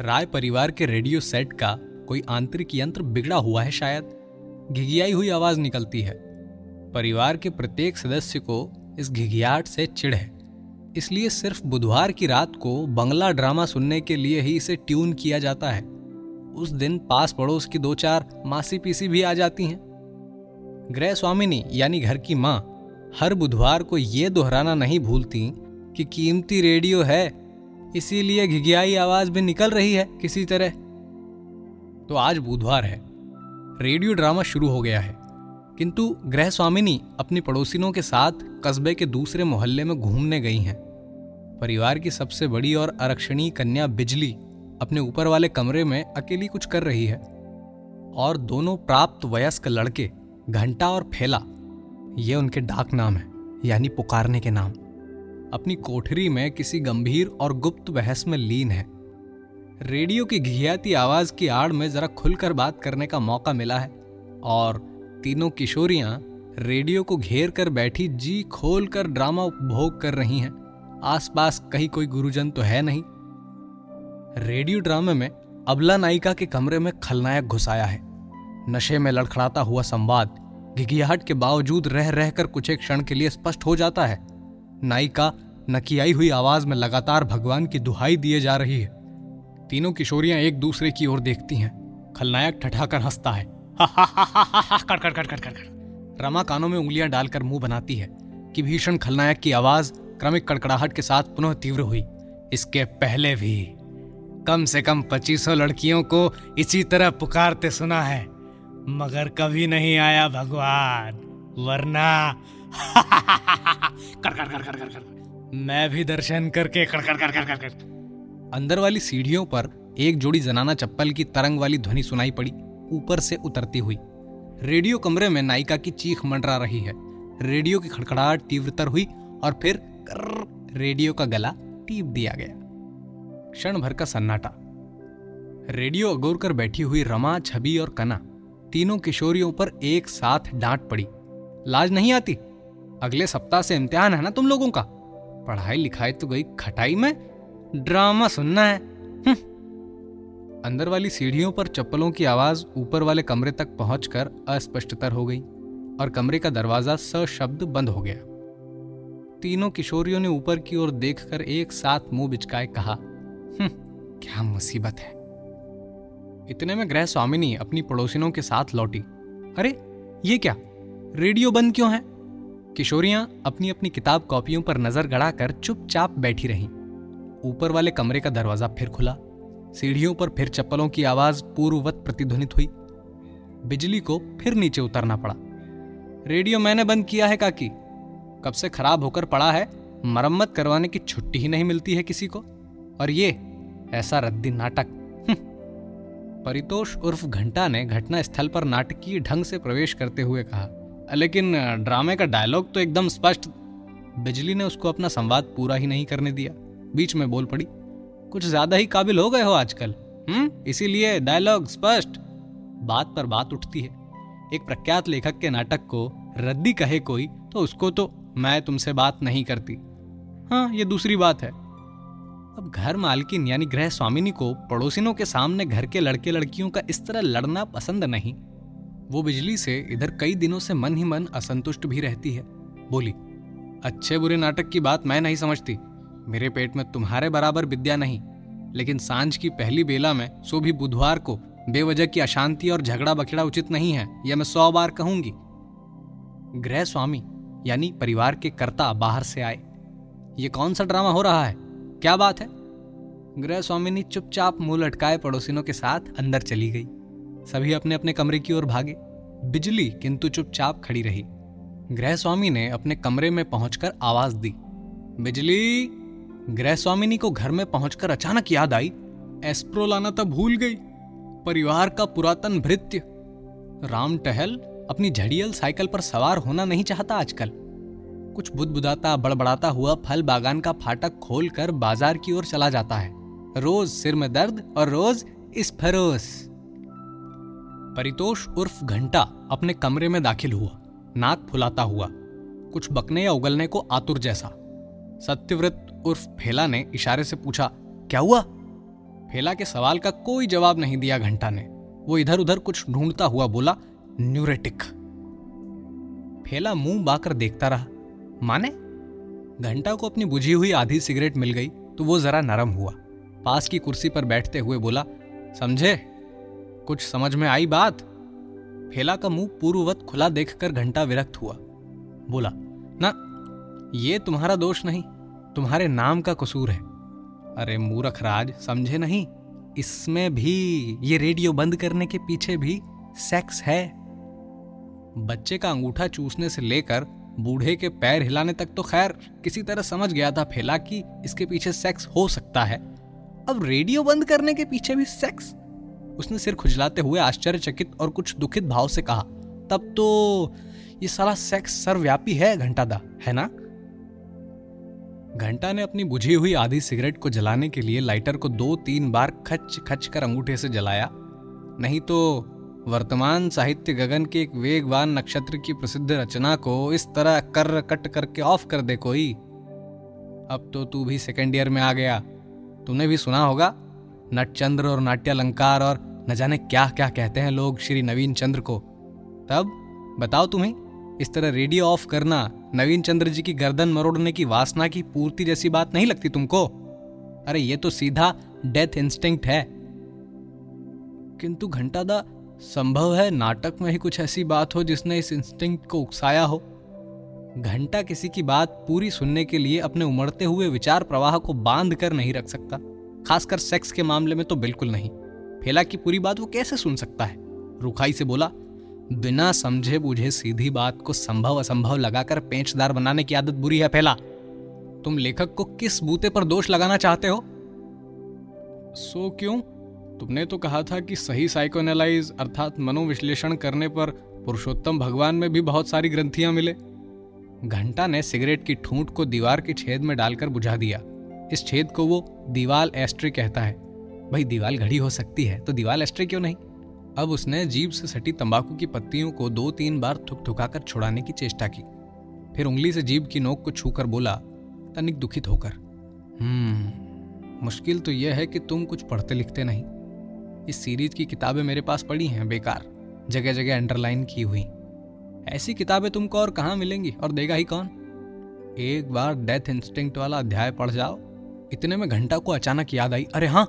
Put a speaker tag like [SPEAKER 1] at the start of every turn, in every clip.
[SPEAKER 1] राय परिवार के radio set का कोई आंतरिक यंत्र बिगड़ा हुआ है शायद? घिघियाई हुई आवाज़ निकलती है। परिवार के प्रत्येक सदस्य को इस घिघियाट से चिढ़ है। इसलिए सिर्फ़ बुधवार की रात को बंगला ड्रामा सुनने के लिए ही इसे ट्यून किया जाता है। उस दिन पास पड़ोस की दो चार मासी पीसी भी आ जाती हैं। गृह स्वामिनी, यानी घर की माँ, हर बुधवार को ये दोहराना नहीं भूलती कि कीमती रेडियो है इसीलिए घिघियाई आवाज़ भी निकल रही है किसी तरह। तो आज बुधवार है। रेडियो ड्रामा शुरू हो गया है। किंतु गृह स्वामिनी अपनी पड़ोसिनों के साथ कस्बे के दूसरे मोहल्ले में घूमने गई हैं। परिवार की सबसे बड़ी और आरक्षणीय कन्या बिजली अपने ऊपर वाले कमरे में अकेली कुछ कर रही है। और दोनों प्राप्त वयस्क लड़के, घंटा और फैला, ये उनके डाक नाम है, यानी पुकारने के नाम। अपनी कोठरी में किसी गंभीर और गुप्त बहस में लीन है। रेडियो की घियाती आवाज़ की आड़ में जरा खुलकर बात करने का मौका मिला है और तीनों किशोरियाँ रेडियो को घेर कर बैठी जी खोल कर ड्रामा उपभोग कर रही हैं। आसपास कहीं कोई गुरुजन तो है नहीं। रेडियो ड्रामे में अबला नायिका के कमरे में खलनायक घुसाया है। नशे में लड़खड़ाता हुआ संवाद, घिघियाहट के बावजूद रह रहकर कुछ एक क्षण के लिए स्पष्ट हो जाता है। नायिका नकियाई हुई आवाज़ में लगातार भगवान की दुहाई दिए जा रही है। तीनों किशोरियाँ एक दूसरे की ओर देखती हैं। खलनायक ठठाकर हंसता है। कर कर कर कर कर रमा कानों में उंगलियाँ डालकर मुँह बनाती है कि भीषण खलनायक की आवाज़ क्रमिक कड़कड़ाहट के साथ पुनः तीव्र हुई। इसके पहले भी कम से कम पच्चीसों लड़कियों को इसी तरह पुकारते सुना है, मगर कभी नहीं आया भगवान, वरना कर कर कर कर कर कर। मैं भी दर्शन करके कर कर कर कर कर कर। अंदर वाली सीढ़ियों पर एक जोड़ी जनाना चप्पल की तरंग वाली ध्वनि सुनाई पड़ी। ऊपर से उतरती हुई। रेडियो कमरे में नायिका की चीख मंडरा रही है। रेडियो की खड़खड़ाहट तीव्रतर हुई और फिर रेडियो का गला टीप दिया गया। क्षण भर का सन्नाटा। रेडियो अगोर कर बैठी हुई रमा छवि और कना तीनों किशोरियों पर एक साथ डांट पड़ी। लाज नहीं आती? अगले सप्ताह से इम्तिहान है ना तुम लोगों का? पढ़ाई लिखाई तो गई खटाई में ड्रामा सुनना है। हम्म। अंदर वाली सीढ़ियों पर चप्पलों की आवाज़ ऊपर वाले कमरे तक पहुंचकर अस्पष्टतर हो गई और कमरे का दरवाज़ा सशब्द बंद हो गया। तीनों किशोरियों ने ऊपर की ओर देखकर एक साथ मुँह बिचकाए कहा हम्म, क्या मुसीबत है? इतने में गृह स्वामिनी अपनी पड़ोसिनों के साथ लौटी अरे ये क्या? रेडियो बंद क्यों है? किशोरियाँ अपनी अपनी किताब कॉपियों पर नज़र गड़ाकर चुपचाप बैठी रहीं। ऊपर वाले कमरे का दरवाज़ा फिर खुला। सीढ़ियों पर फिर चप्पलों की आवाज़ पूर्ववत प्रतिध्वनित हुई। बिजली को फिर नीचे उतरना पड़ा। रेडियो मैंने बंद किया है, काकी। कब से खराब होकर पड़ा है, मरम्मत करवाने की छुट्टी ही नहीं मिलती है किसी को। और ये, ऐसा रद्दी नाटक। हम्म। परितोष उर्फ़ घंटा ने घटना स्थल पर नाटकीय ढंग से प्रवेश करते हुए कहा लेकिन ड्रामे का डायलॉग तो एकदम स्पष्ट। बिजली ने उसको अपना संवाद पूरा ही नहीं करने दिया। बीच में बोल पड़ी, कुछ ज़्यादा ही काबिल हो गए हो आजकल हम्म? इसीलिए डायलॉग स्पष्ट। बात पर बात उठती है। एक प्रख्यात लेखक के नाटक को रद्दी कहे कोई तो उसको तो मैं तुमसे बात नहीं करती। हाँ ये दूसरी बात है। अब घर मालकिन यानी गृह स्वामिनी को पड़ोसिनों के सामने घर के लड़के लड़कियों का इस तरह लड़ना पसंद नहीं। वो बिजली से इधर कई दिनों से मन ही मन असंतुष्ट भी रहती है। बोली, अच्छे बुरे नाटक की बात मैं नहीं समझती। मेरे पेट में तुम्हारे बराबर विद्या नहीं, लेकिन साँझ की पहली बेला में सो भी बुधवार को बेवजह की अशांति और झगड़ा बखेड़ा उचित नहीं है, यह मैं सौ बार कहूँगी। गृह स्वामी, यानी परिवार के कर्ता बाहर से आए। ये कौन सा ड्रामा हो रहा है? क्या बात है? गृह स्वामिनी चुपचाप मुँह लटकाए पड़ोसिनों के साथ अंदर चली गई। सभी अपने अपने कमरे की ओर भागे। बिजली किंतु चुपचाप खड़ी रही। गृह स्वामी ने अपने कमरे में पहुंचकर आवाज़ दी। बिजली गृह स्वामिनी को घर में पहुंचकर अचानक याद आई। एस्प्रो लाना तो भूल गई। परिवार का पुरातन भृत्य। राम टहल अपनी झड़ियल साइकिल पर सवार होना नहीं चाहता आजकल। कुछ बुदबुदाता, बड़बड़ाता हुआ फल बागान का फाटक खोलकर बाज़ार की ओर चला जाता है। रोज सिर में दर्द और रोज इस फरोस। परितोष उर्फ़ घंटा अपने कमरे में दाखिल हुआ। नाक फुलाता हुआ। कुछ बकने या उगलने को आतुर जैसा। सत्यव्रत उर्फ़ फेला ने इशारे से पूछा, क्या हुआ? फेला के सवाल का कोई जवाब नहीं दिया घंटा ने। वो इधर उधर कुछ ढूंढता हुआ बोला, न्यूरेटिक। फेला मुँह बाकर देखता रहा, माने? घंटा को अपनी बुझी हुई आधी सिगरेट मिल गई तो वो जरा नरम हुआ। पास की कुर्सी पर बैठते हुए बोला, समझे? कुछ समझ में आई बात? फेला का मुँह पूर्ववत खुला देखकर घंटा विरक्त हुआ। बोला, ना, ये तुम्हारा दोष नहीं, तुम्हारे नाम का कसूर है। अरे मूरख राज, समझे नहीं, इसमें भी, ये रेडियो बंद करने के पीछे भी सेक्स है। बच्चे का अंगूठा चूसने से लेकर बूढ़े के पैर हिलाने तक तो खैर, किसी तरह समझ गया था फैला कि इसके पीछे सेक्स हो सकता है। अब रेडियो बंद करने के पीछे भी सेक्स? उसने सिर खुजलाते हुए आश्चर्यचकित और कुछ दुखित भाव से कहा, तब तो ये सारा सेक्स सर्वव्यापी है घंटादा है ना? घंटा ने अपनी बुझी हुई आधी सिगरेट को जलाने के लिए लाइटर को दो तीन बार खच खच कर अंगूठे से जलाया। नहीं तो वर्तमान साहित्य गगन के एक वेगवान नक्षत्र की प्रसिद्ध रचना को इस तरह कर कट करके ऑफ़ कर दे कोई। अब तो तू भी सेकेंड ईयर में आ गया। तुमने भी सुना होगा नटचंद्र और नाट्यालंकार और न जाने क्या क्या कहते हैं लोग श्री नवीन चंद्र को। तब, बताओ तुम्हें, इस तरह रेडियो ऑफ़ करना, नवीन चंद्र जी की गर्दन मरोड़ने की वासना की पूर्ति जैसी बात नहीं लगती तुमको? अरे ये तो सीधा डेथ इंस्टिंक्ट है। किंतु घंटादा, संभव है नाटक में ही कुछ ऐसी बात हो जिसने इस इंस्टिंक्ट को उकसाया हो। घंटा किसी की बात पूरी सुनने के लिए अपने उमड़ते हुए विचार प्रवाह को बाँध कर नहीं रख सकता। खासकर सेक्स के मामले में तो बिल्कुल नहीं। फेला की पूरी बात वो कैसे सुन सकता है? रुखाई से बोला, बिना समझे बूझे सीधी बात को संभव असंभव लगाकर पेंचदार बनाने की आदत बुरी है फैला। तुम लेखक को किस बूते पर दोष लगाना चाहते हो? सो क्यों? तुमने तो कहा था कि सही साइकोनालाइज अर्थात मनोविश्लेषण करने पर पुरुषोत्तम भगवान में भी बहुत सारी ग्रंथियाँ मिले। घंटा ने सिगरेट की ठूंठ को दीवार के छेद में डालकर बुझा दिया। इस छेद को वो दीवाल एस्ट्री कहता है। भाई, दीवाल घड़ी हो सकती है तो दीवाल एस्ट्री क्यों नहीं? अब उसने जीभ से सटी तंबाकू की पत्तियों को दो तीन बार थुक थुकाकर छुड़ाने की चेष्टा की। फिर उंगली से जीभ की नोक को छूकर बोला, तनिक दुखित होकर। हम्म मुश्किल तो यह है कि तुम कुछ पढ़ते लिखते नहीं। इस सीरीज़ की किताबें मेरे पास पड़ी हैं, बेकार। जगह जगह अंडरलाइन की हुई। ऐसी किताबें तुमको और कहाँ मिलेंगी, और देगा ही कौन? एक बार डेथ इंस्टिंक्ट वाला अध्याय पढ़ जाओ इतने में घंटा को अचानक याद आई। अरे हाँ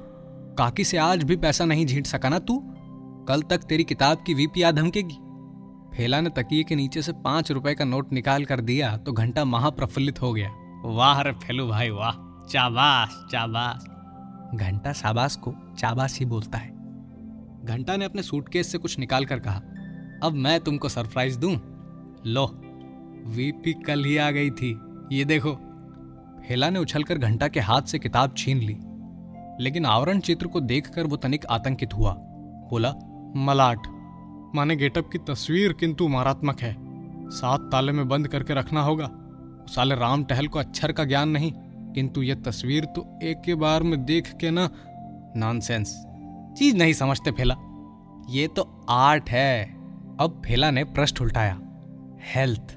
[SPEAKER 1] काकी से आज भी पैसा नहीं झीट सका ना तू? कल तक तेरी किताब की वीप याद धमकेगी। फेला ने तकिए के नीचे से पाँच रुपए का नोट निकाल कर दिया तो घंटा महाप्रफुल्लित हो गया। वाह रे फेलू भाई वाह। चाबास चाबास घंटा शाबाश को चाबास ही बोलता है। घंटा ने अपने सूटकेस से कुछ निकाल कर कहा अब मैं तुमको सरप्राइज़ दूँ? लो वीपी कल ही आ गई थी ये देखो। हेला ने उछलकर घंटा के हाथ से किताब छीन ली। लेकिन आवरण चित्र को देखकर वो तनिक आतंकित हुआ। बोला, मलाट, माने गेटअप की तस्वीर किंतु मारात्मक है। सात ताले में बंद करके रखना होगा। साले राम टहल को अक्षर का ज्ञान नहीं, किंतु यह तस्वीर तो एक के बार में देख के ना नॉनसेंस चीज़ नहीं समझते फेला। ये तो आर्ट है। अब फेला ने प्रश्न उल्टाया, हेल्थ